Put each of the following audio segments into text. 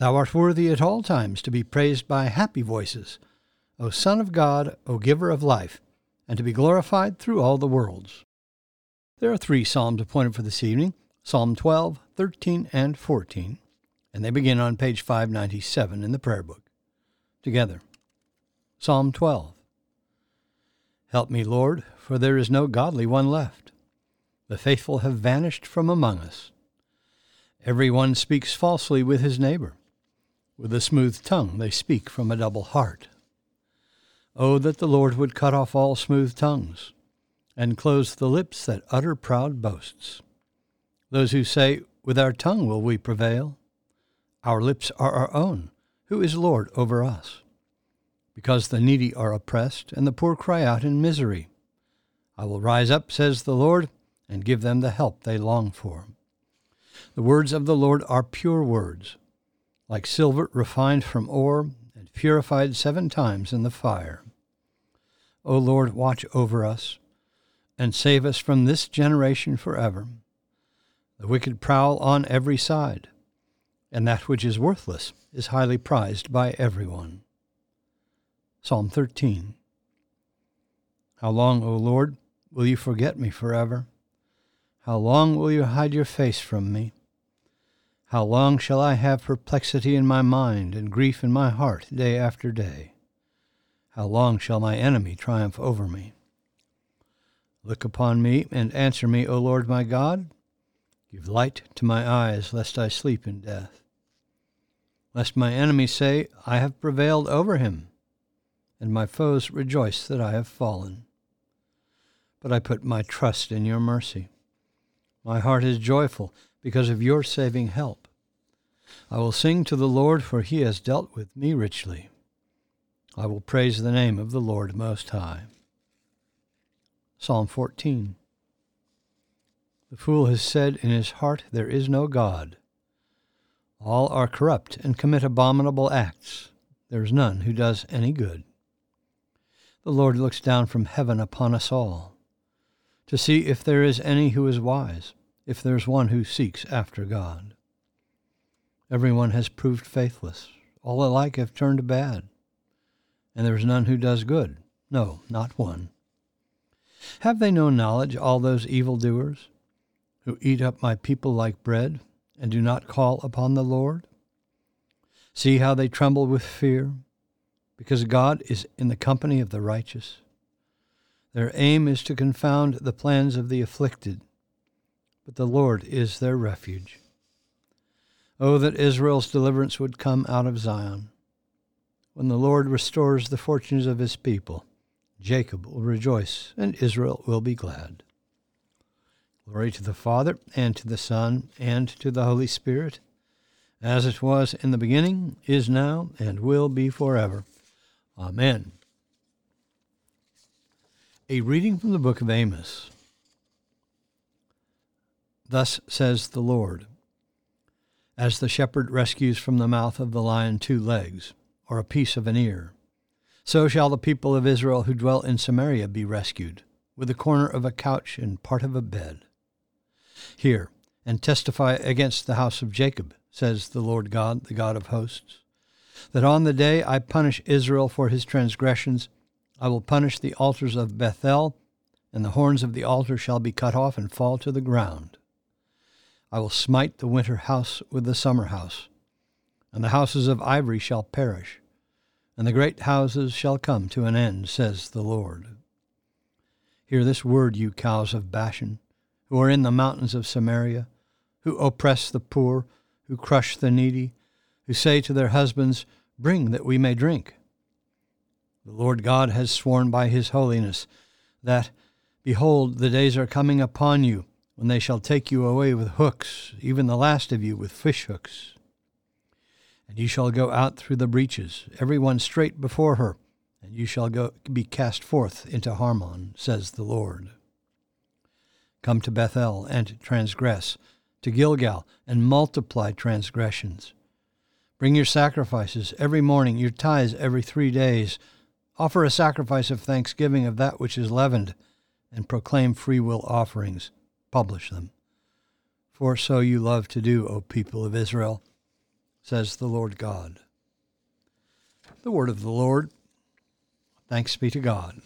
Thou art worthy at all times to be praised by happy voices, O Son of God, O Giver of life, and to be glorified through all the worlds. There are three psalms appointed for this evening Psalm 12, 13, and 14, and they begin on page 597 in the prayer book. Together. Psalm 12. Help me, Lord, for there is no godly one left. The faithful have vanished from among us. Every one speaks falsely with his neighbor. With a smooth tongue they speak from a double heart. Oh, that the Lord would cut off all smooth tongues, and close the lips that utter proud boasts. Those who say, With our tongue will we prevail. Our lips are our own. Who is Lord over us? Because the needy are oppressed, and the poor cry out in misery. I will rise up, says the Lord, and give them the help they long for. The words of the Lord are pure words like silver refined from ore and purified seven times in the fire. O Lord, watch over us and save us from this generation forever. The wicked prowl on every side, and that which is worthless is highly prized by everyone. Psalm 13 How long, O Lord, will you forget me forever? How long will you hide your face from me? How long shall I have perplexity in my mind and grief in my heart day after day? How long shall my enemy triumph over me? Look upon me and answer me, O Lord my God. Give light to my eyes, lest I sleep in death. Lest my enemies say, I have prevailed over him, and my foes rejoice that I have fallen. But I put my trust in your mercy. My heart is joyful because of your saving help. I will sing to the Lord, for he has dealt with me richly. I will praise the name of the Lord Most High. Psalm 14 The fool has said in his heart, There is no God. All are corrupt and commit abominable acts. There is none who does any good. The Lord looks down from heaven upon us all, to see if there is any who is wise if there's one who seeks after God. Everyone has proved faithless. All alike have turned bad. And there is none who does good. No, not one. Have they no knowledge, all those evildoers, who eat up my people like bread, and do not call upon the Lord? See how they tremble with fear, because God is in the company of the righteous. Their aim is to confound the plans of the afflicted but the Lord is their refuge. Oh, that Israel's deliverance would come out of Zion. When the Lord restores the fortunes of his people, Jacob will rejoice and Israel will be glad. Glory to the Father, and to the Son, and to the Holy Spirit, as it was in the beginning, is now, and will be forever. Amen. A reading from the book of Amos. Thus says the Lord As the shepherd rescues from the mouth of the lion two legs, or a piece of an ear, so shall the people of Israel who dwell in Samaria be rescued, with a corner of a couch and part of a bed. Hear, and testify against the house of Jacob, says the Lord God, the God of hosts, that on the day I punish Israel for his transgressions, I will punish the altars of Bethel, and the horns of the altar shall be cut off and fall to the ground. I will smite the winter house with the summer house, and the houses of ivory shall perish, and the great houses shall come to an end, says the Lord. Hear this word, you cows of Bashan, who are in the mountains of Samaria, who oppress the poor, who crush the needy, who say to their husbands, Bring that we may drink. The Lord God has sworn by his holiness that, Behold, the days are coming upon you when they shall take you away with hooks, even the last of you with fish hooks. And you shall go out through the breaches, every one straight before her, and you shall go be cast forth into Harmon, says the Lord. Come to Bethel and transgress, to Gilgal and multiply transgressions. Bring your sacrifices every morning, your tithes every three days. Offer a sacrifice of thanksgiving of that which is leavened, and proclaim freewill offerings. Publish them. For so you love to do, O people of Israel, says the Lord God. The word of the Lord. Thanks be to God.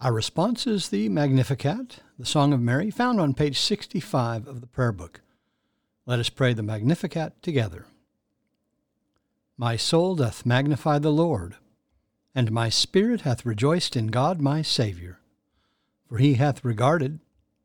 Our response is the Magnificat, the Song of Mary, found on page 65 of the Prayer Book. Let us pray the Magnificat together. My soul doth magnify the Lord, and my spirit hath rejoiced in God my Saviour, for he hath regarded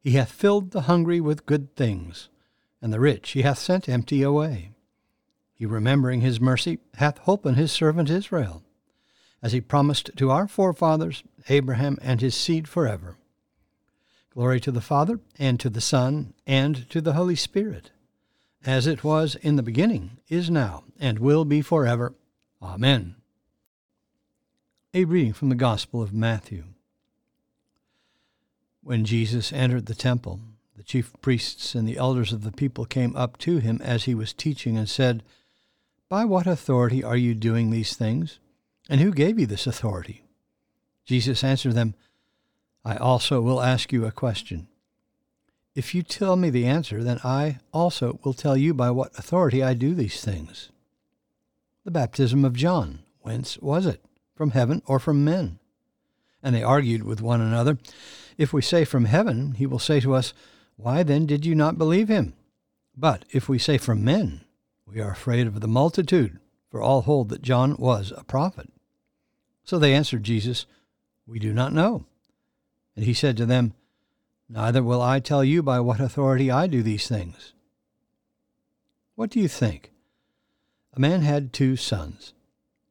He hath filled the hungry with good things, and the rich he hath sent empty away. He, remembering his mercy, hath holpen his servant Israel, as he promised to our forefathers, Abraham and his seed forever. Glory to the Father, and to the Son, and to the Holy Spirit, as it was in the beginning, is now, and will be forever. Amen. A reading from the Gospel of Matthew. When Jesus entered the temple, the chief priests and the elders of the people came up to him as he was teaching and said, By what authority are you doing these things? And who gave you this authority? Jesus answered them, I also will ask you a question. If you tell me the answer, then I also will tell you by what authority I do these things. The baptism of John, whence was it? From heaven or from men? And they argued with one another. If we say from heaven, he will say to us, Why then did you not believe him? But if we say from men, we are afraid of the multitude, for all hold that John was a prophet. So they answered Jesus, We do not know. And he said to them, Neither will I tell you by what authority I do these things. What do you think? A man had two sons.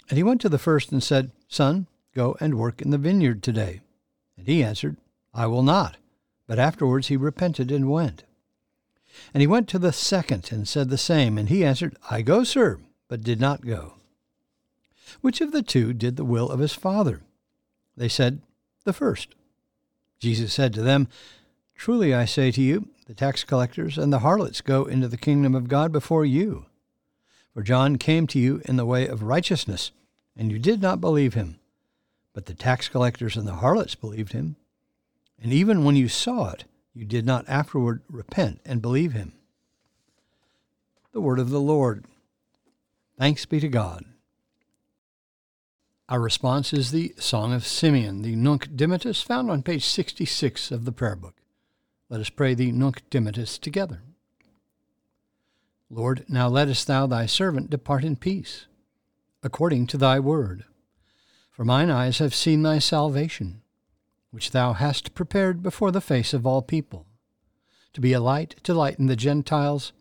And he went to the first and said, Son, go and work in the vineyard today. And he answered, I will not. But afterwards he repented and went. And he went to the second and said the same. And he answered, I go, sir, but did not go. Which of the two did the will of his father? They said, The first. Jesus said to them, Truly I say to you, the tax collectors and the harlots go into the kingdom of God before you. For John came to you in the way of righteousness, and you did not believe him. But the tax collectors and the harlots believed him. And even when you saw it, you did not afterward repent and believe him. The word of the Lord. Thanks be to God. Our response is the Song of Simeon, the Nunc Dimittis, found on page 66 of the Prayer Book. Let us pray the Nunc Dimittis together. Lord, now lettest thou thy servant depart in peace, according to thy word. For mine eyes have seen thy salvation, which thou hast prepared before the face of all people, to be a light to lighten the Gentiles,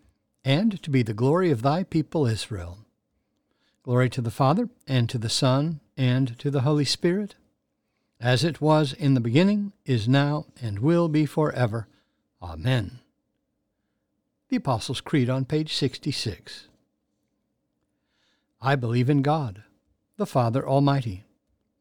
and to be the glory of thy people Israel. Glory to the Father, and to the Son, and to the Holy Spirit, as it was in the beginning, is now, and will be forever. Amen. The Apostles' Creed on page 66. I believe in God, the Father Almighty,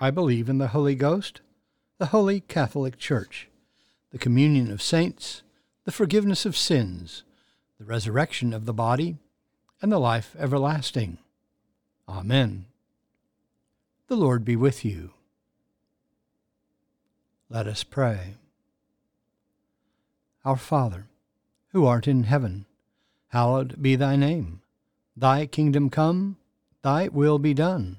I believe in the Holy Ghost, the holy Catholic Church, the communion of saints, the forgiveness of sins, the resurrection of the body, and the life everlasting. Amen. The Lord be with you. Let us pray. Our Father, who art in heaven, hallowed be thy name. Thy kingdom come, thy will be done,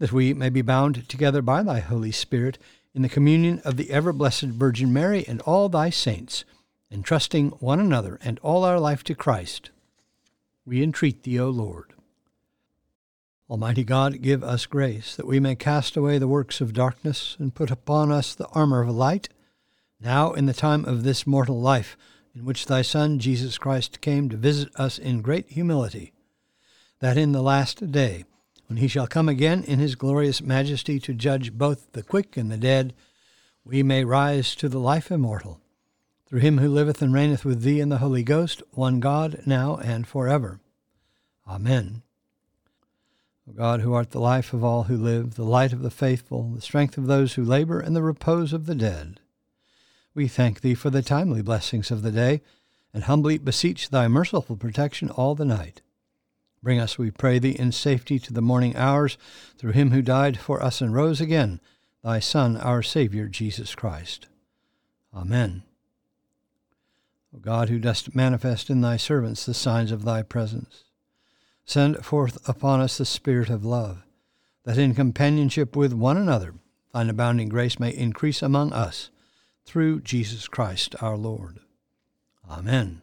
that we may be bound together by thy Holy Spirit in the communion of the ever blessed Virgin Mary and all thy saints, entrusting one another and all our life to Christ. We entreat thee, O Lord. Almighty God, give us grace that we may cast away the works of darkness and put upon us the armor of light, now in the time of this mortal life, in which thy Son Jesus Christ came to visit us in great humility, that in the last day, when he shall come again in his glorious majesty to judge both the quick and the dead, we may rise to the life immortal, through him who liveth and reigneth with thee in the Holy Ghost, one God, now and for ever. Amen. O God, who art the life of all who live, the light of the faithful, the strength of those who labor, and the repose of the dead, we thank thee for the timely blessings of the day, and humbly beseech thy merciful protection all the night. Bring us, we pray thee, in safety to the morning hours, through him who died for us and rose again, thy Son, our Saviour, Jesus Christ. Amen. O God, who dost manifest in thy servants the signs of thy presence, Send forth upon us the Spirit of love, that in companionship with one another thine abounding grace may increase among us, through Jesus Christ our Lord. Amen.